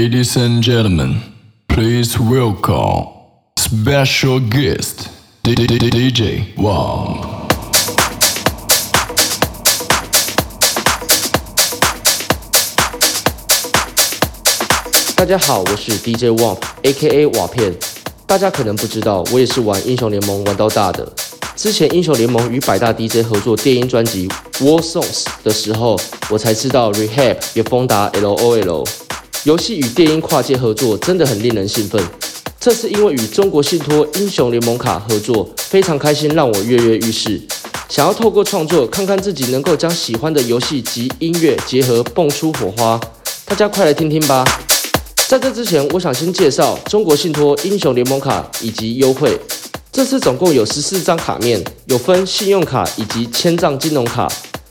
Ladies and gentlemen, please welcome special guest DJ Wang. 大家好，我是 DJ Wang，A.K.A 瓦片。大家可能不知道，我也是玩英雄联盟玩到大的。之前英雄联盟与百大 DJ 合作电音专辑《War Songs》的时候，我才知道 Rehab 也封达 LOL。游戏与电音跨界合作真的很令人兴奋。这次因为与中国信托英雄联盟卡合作，非常开心，让我跃跃欲试，想要透过创作看看自己能够将喜欢的游戏及音乐结合，蹦出火花。大家快来听听吧！在这之前，我想先介绍中国信托英雄联盟卡以及优惠。这次总共有十四张卡面，有分信用卡以及千账金融卡。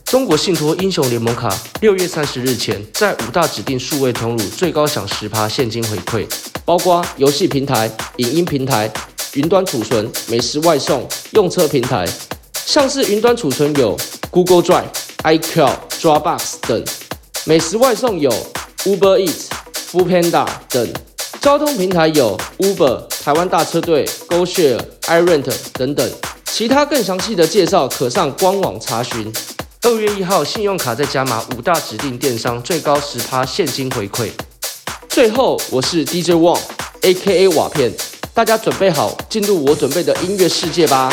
中国信托英雄联盟卡六月三十日前在五大指定数位通路最高享十趴现金回馈，包括游戏平台、影音平台、云端储存、美食外送、用车平台。像是云端储存有 Google Drive、iCloud、Dropbox 等；美食外送有 Uber Eats、Foodpanda 等；交通平台有 Uber、台湾大车队、GoShare。iRent 等等，其他更详细的介绍可上官网查询。二月一号，信用卡再加码五大指定电商，最高十趴现金回馈。最后，我是 DJ Wang，A.K.A 瓦片，大家准备好进入我准备的音乐世界吧。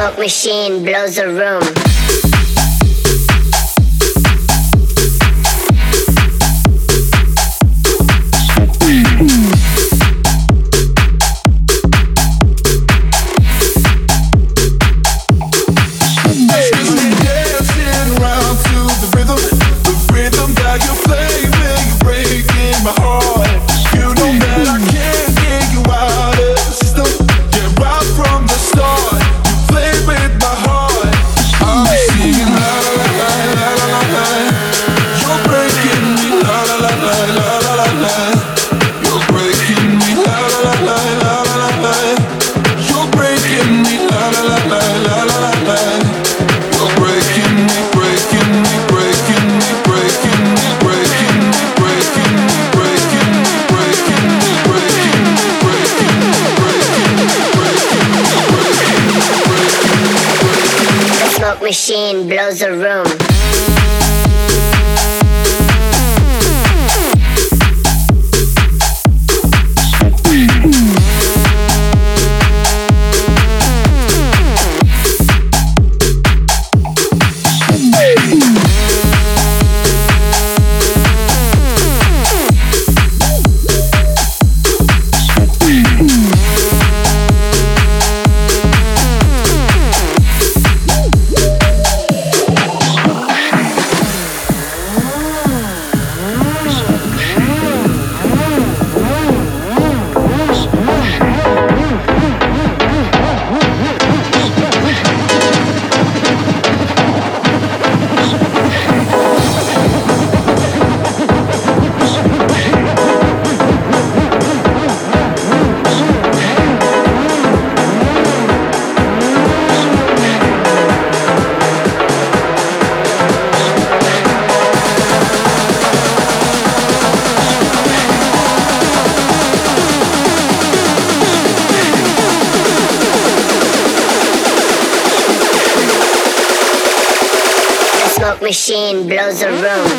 smoke machine blows a room. Machine blows a room.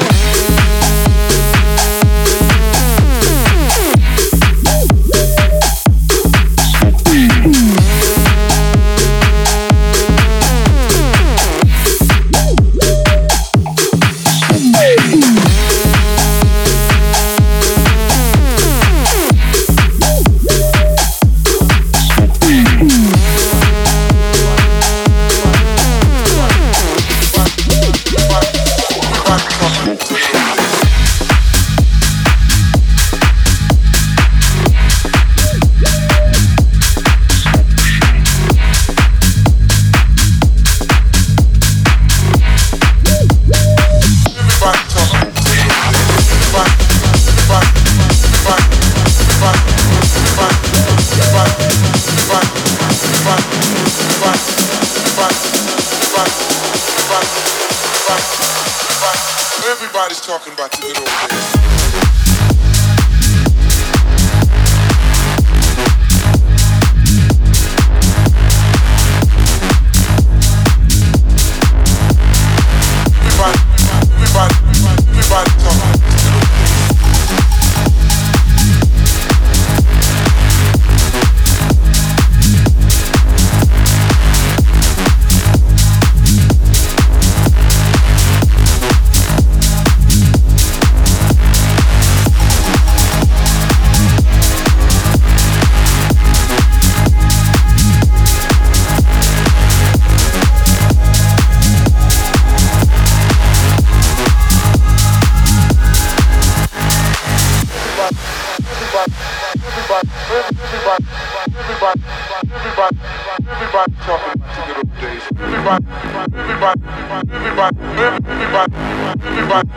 everybody, everybody,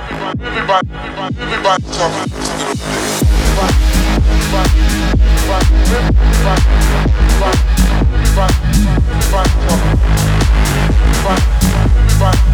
everybody, everybody, everybody talking to the everybody, everybody, everybody, everybody, everybody, everybody, everybody talking, everybody, everybody.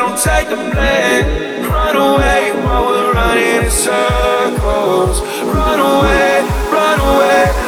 don't take the blame. Run away while we're running in circles. Run away, run away.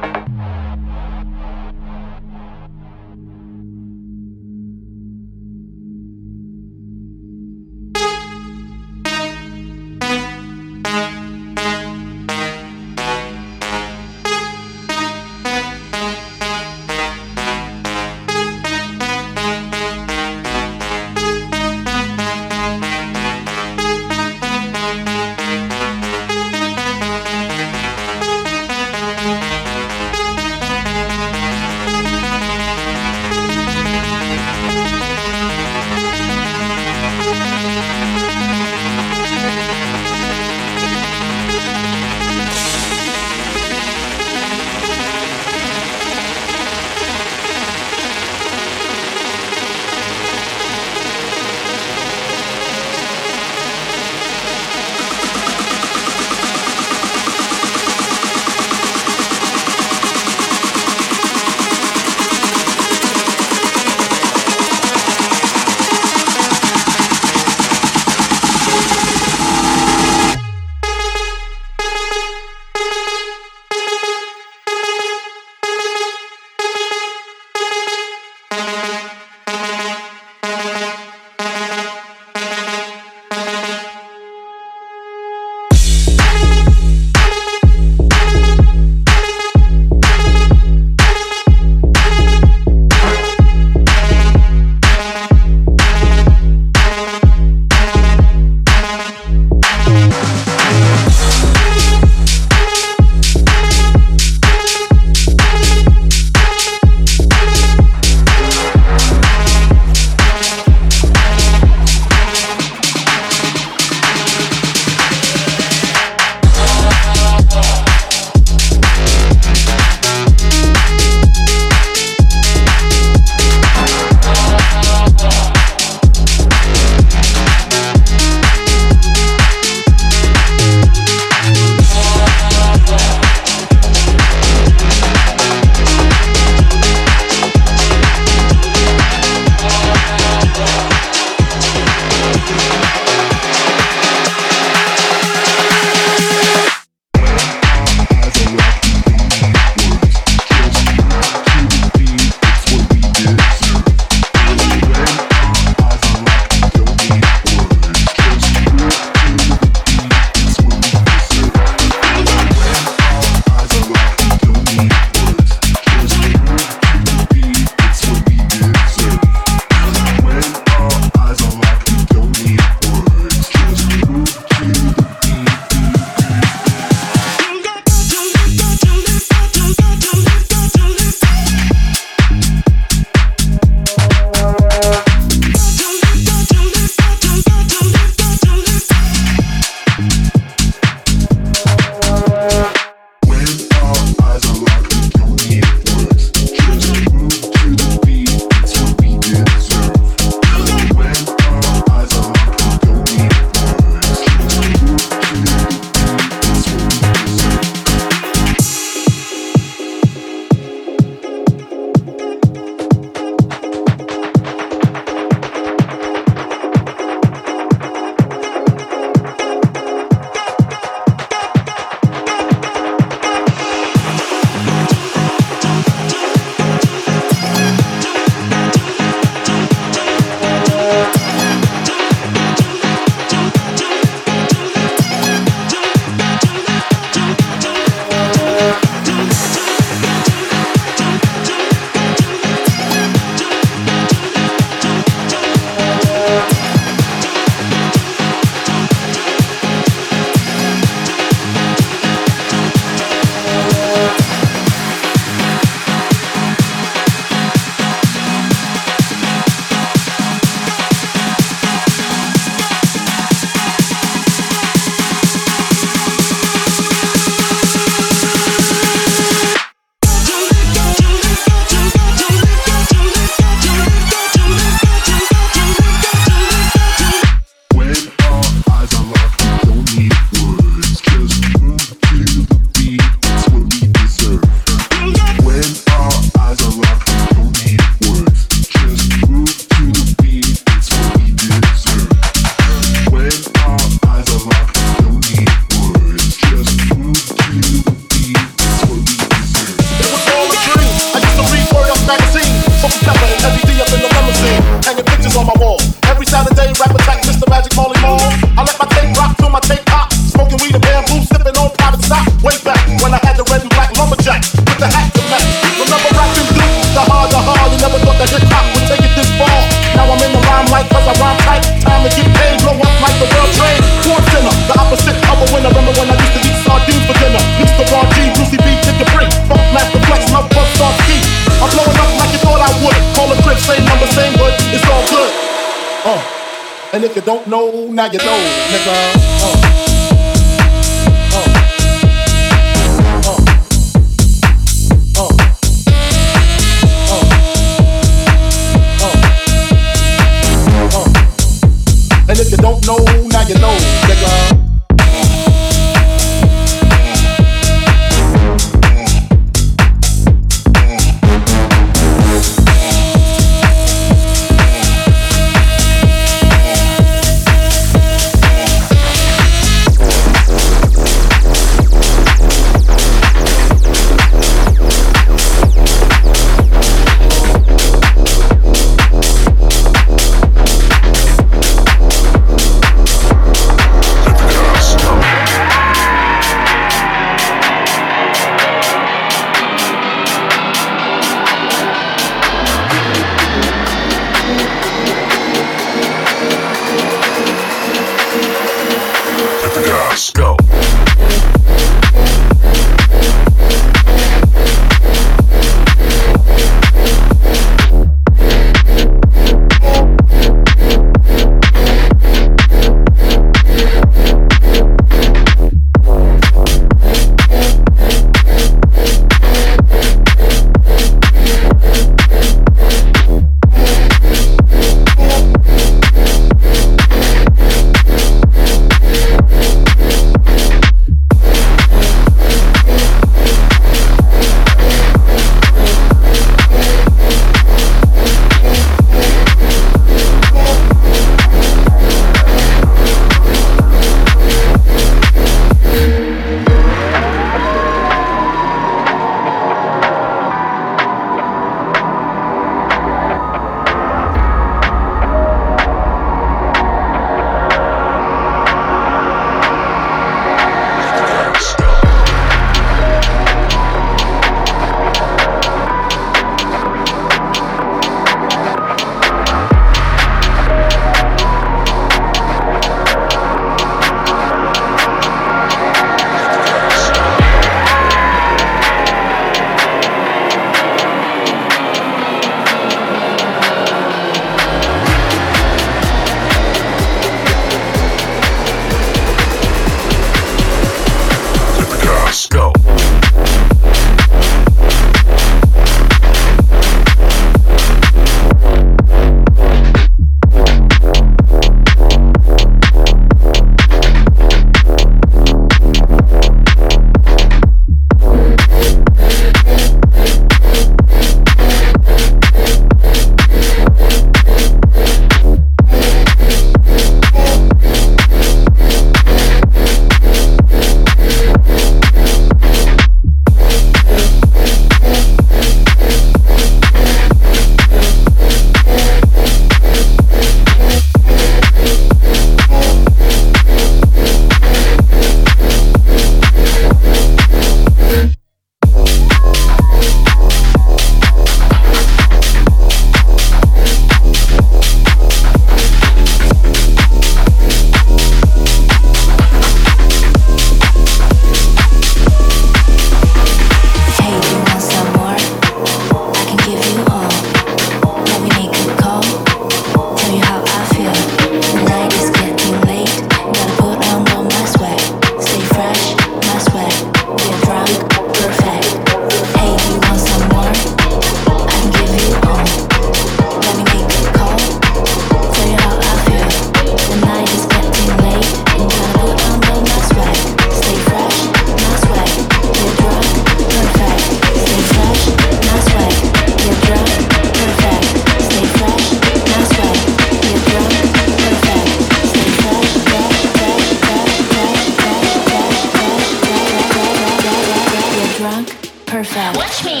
Watch me.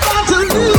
发自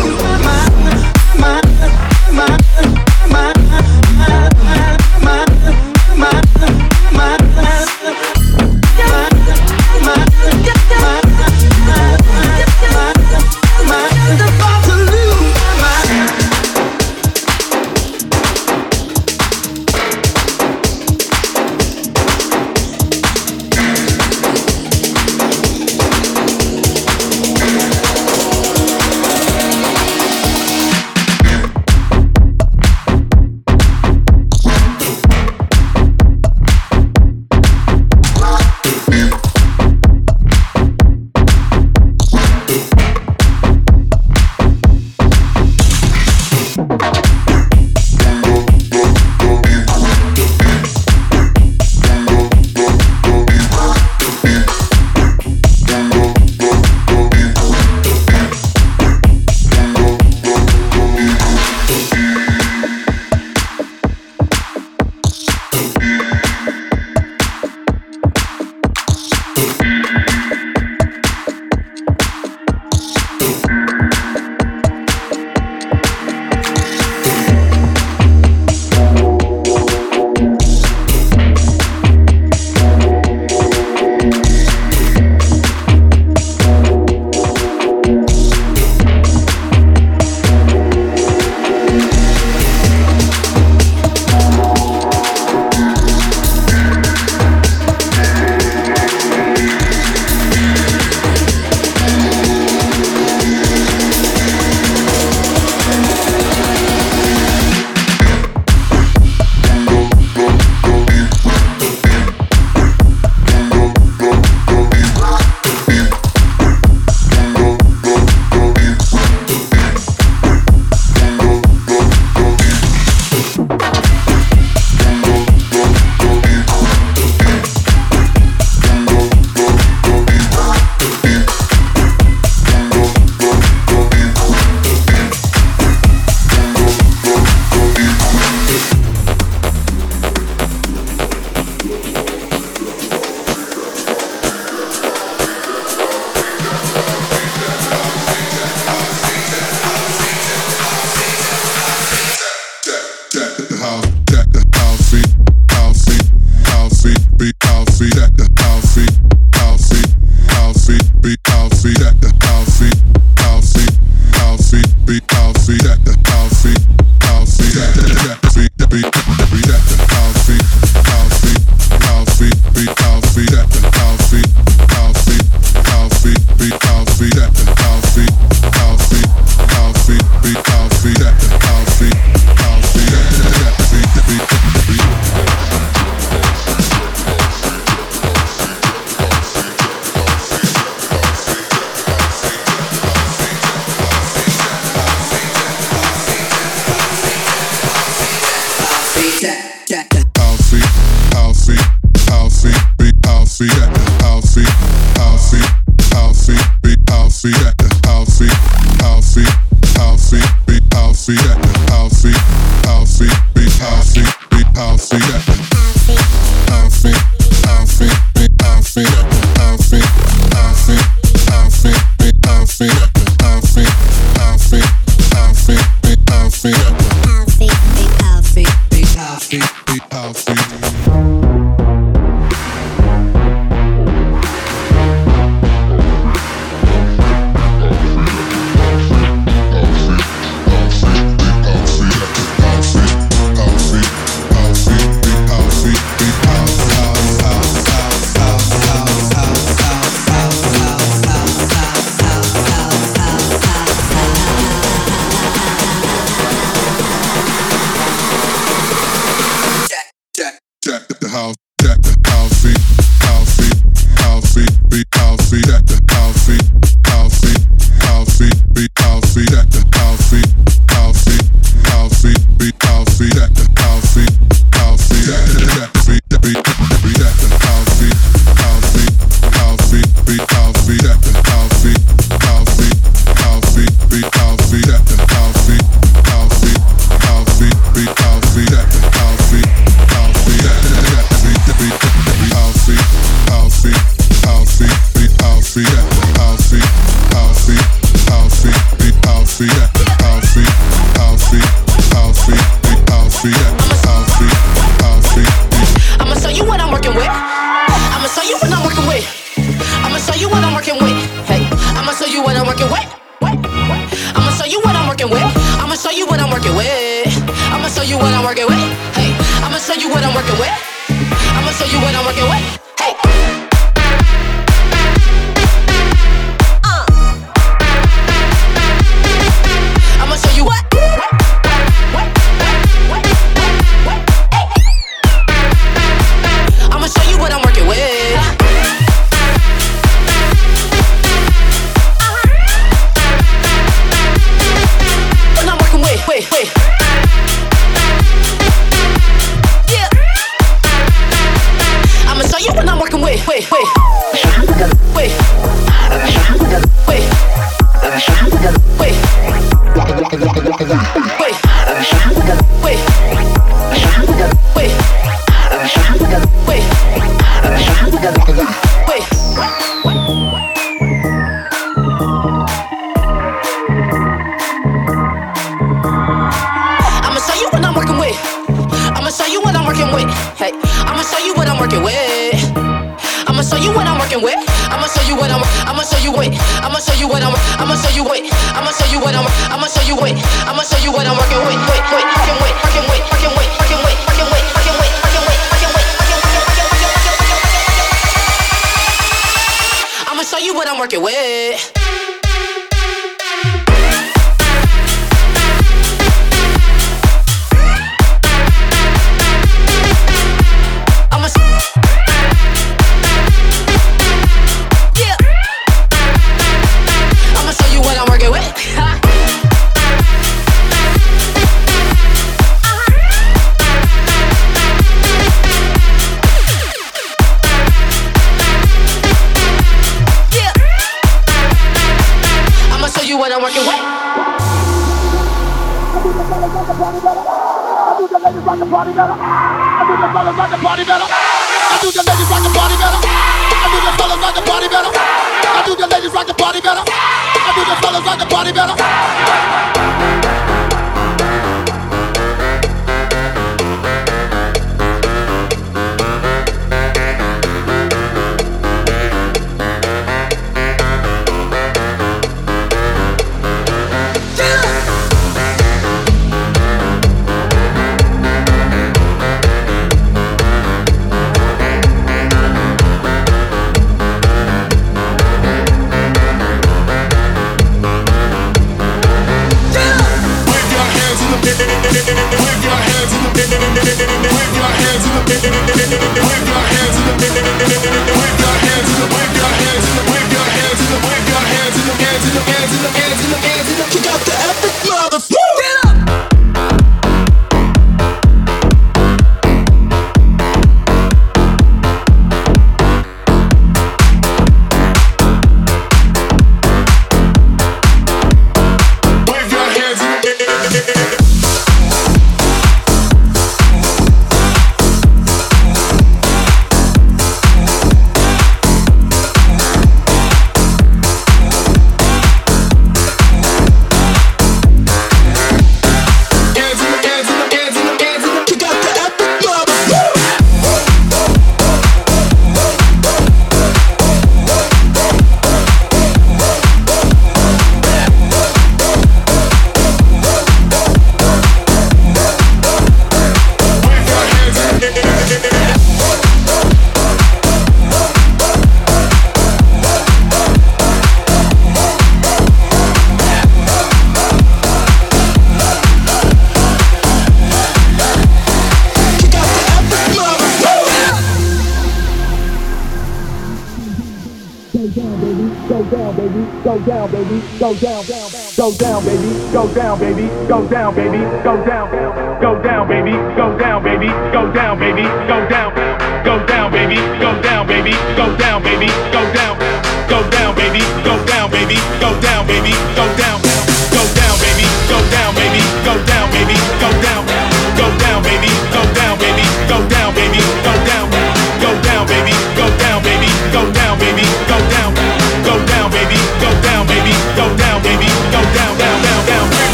you I'm working with. Wait, wait.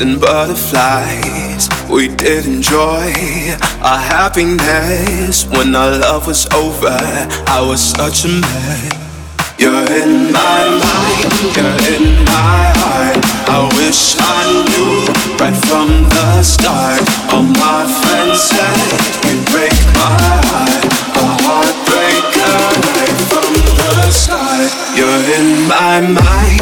And butterflies. We did enjoy our happiness. When our love was over, I was such a man. You're in my mind, you're in my heart. I wish I knew right from the start. All my friends said you'd break my heart, a heartbreaker right from the start. You're in my mind,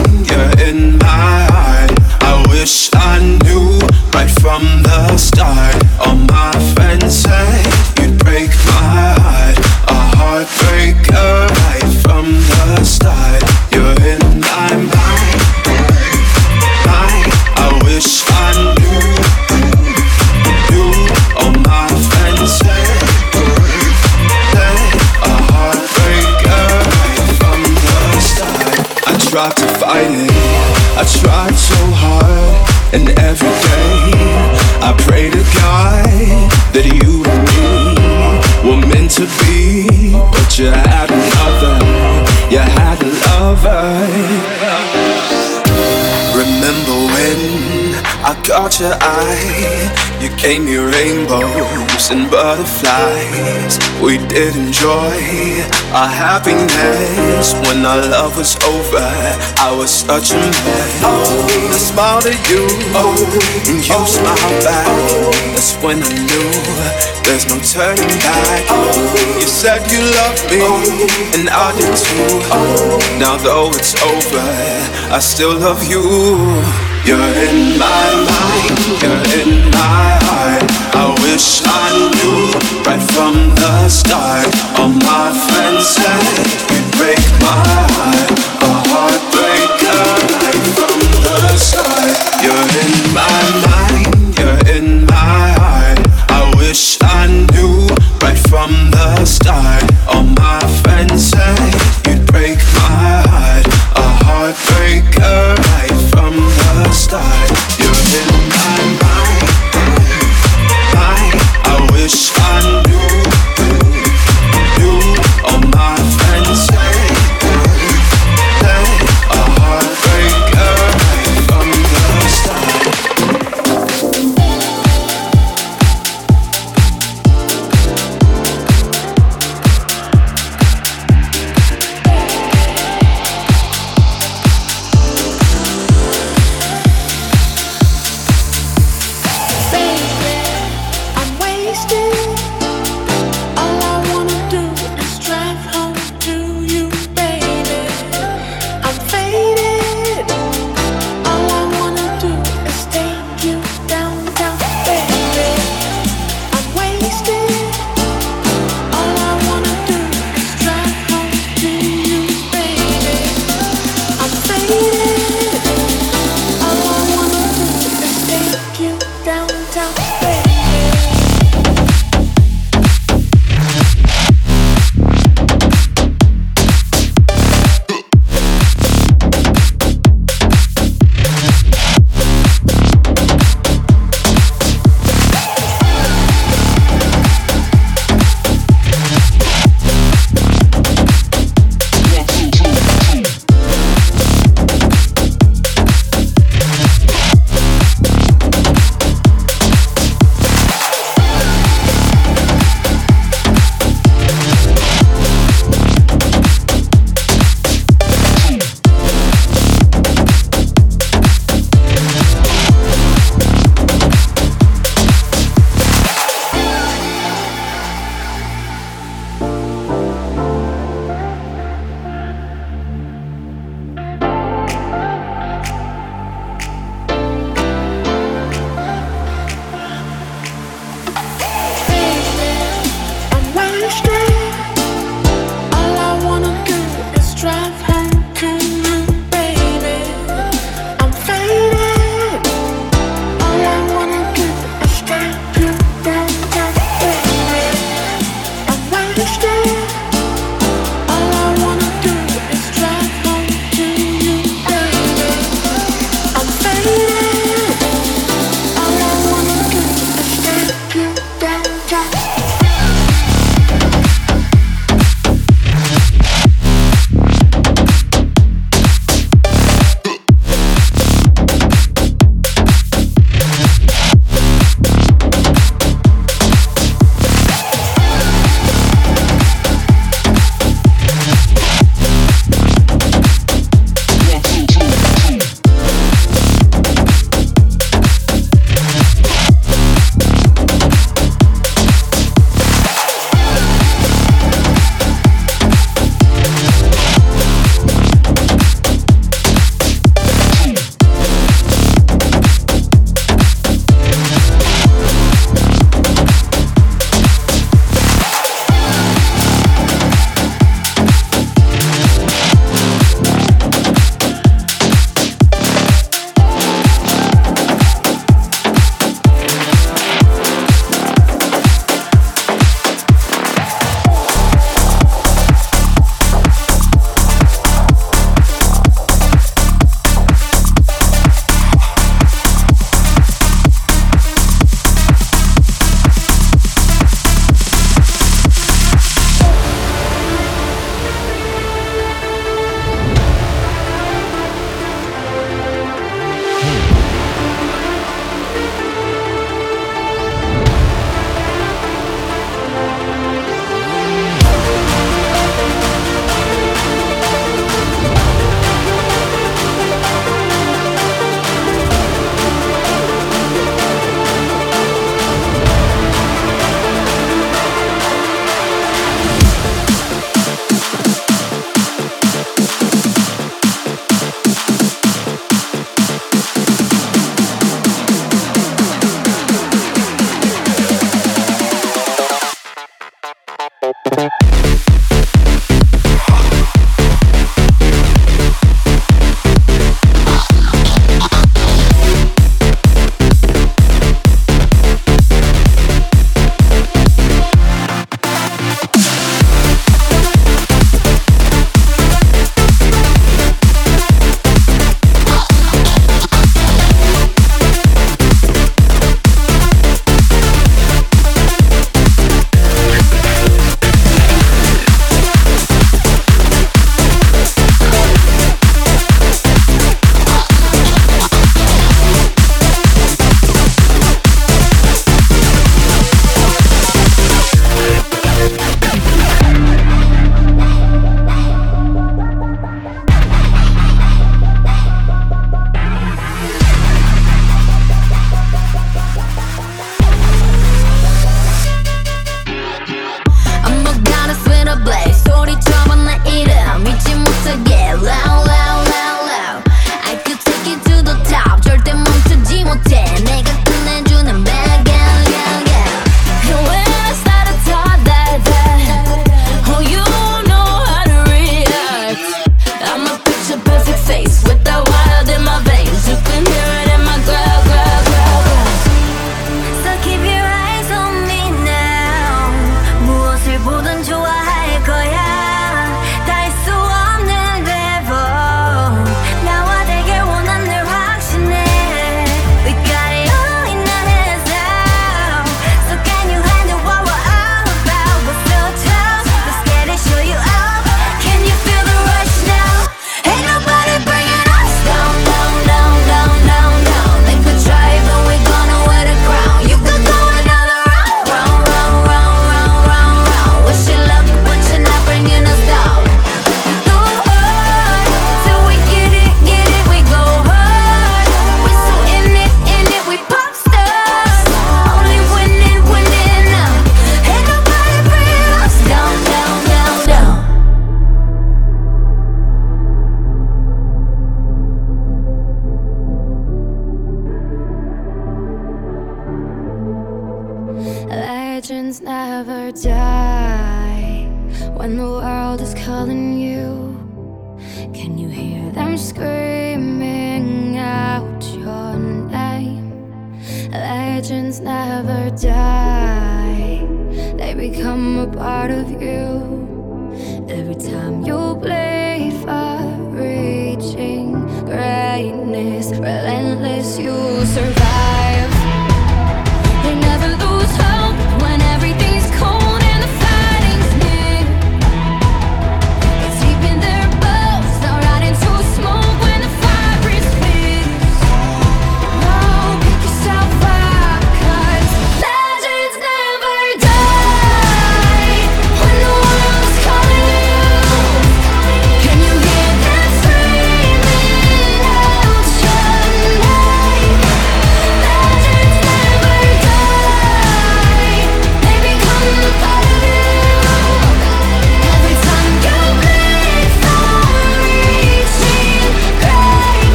your eye? You gave me rainbows and butterflies. We did enjoy our happiness. When our love was over, I was such a man. Oh, I smiled at you, oh, and you smiled back. That's when I knew there's no turning back. Oh, You said you loved me, oh, and I did too. Oh, Now though it's over, I still love you. You're in my mind, you're in my heart. I wish I knew right from the start. All my friends you'd break my heart,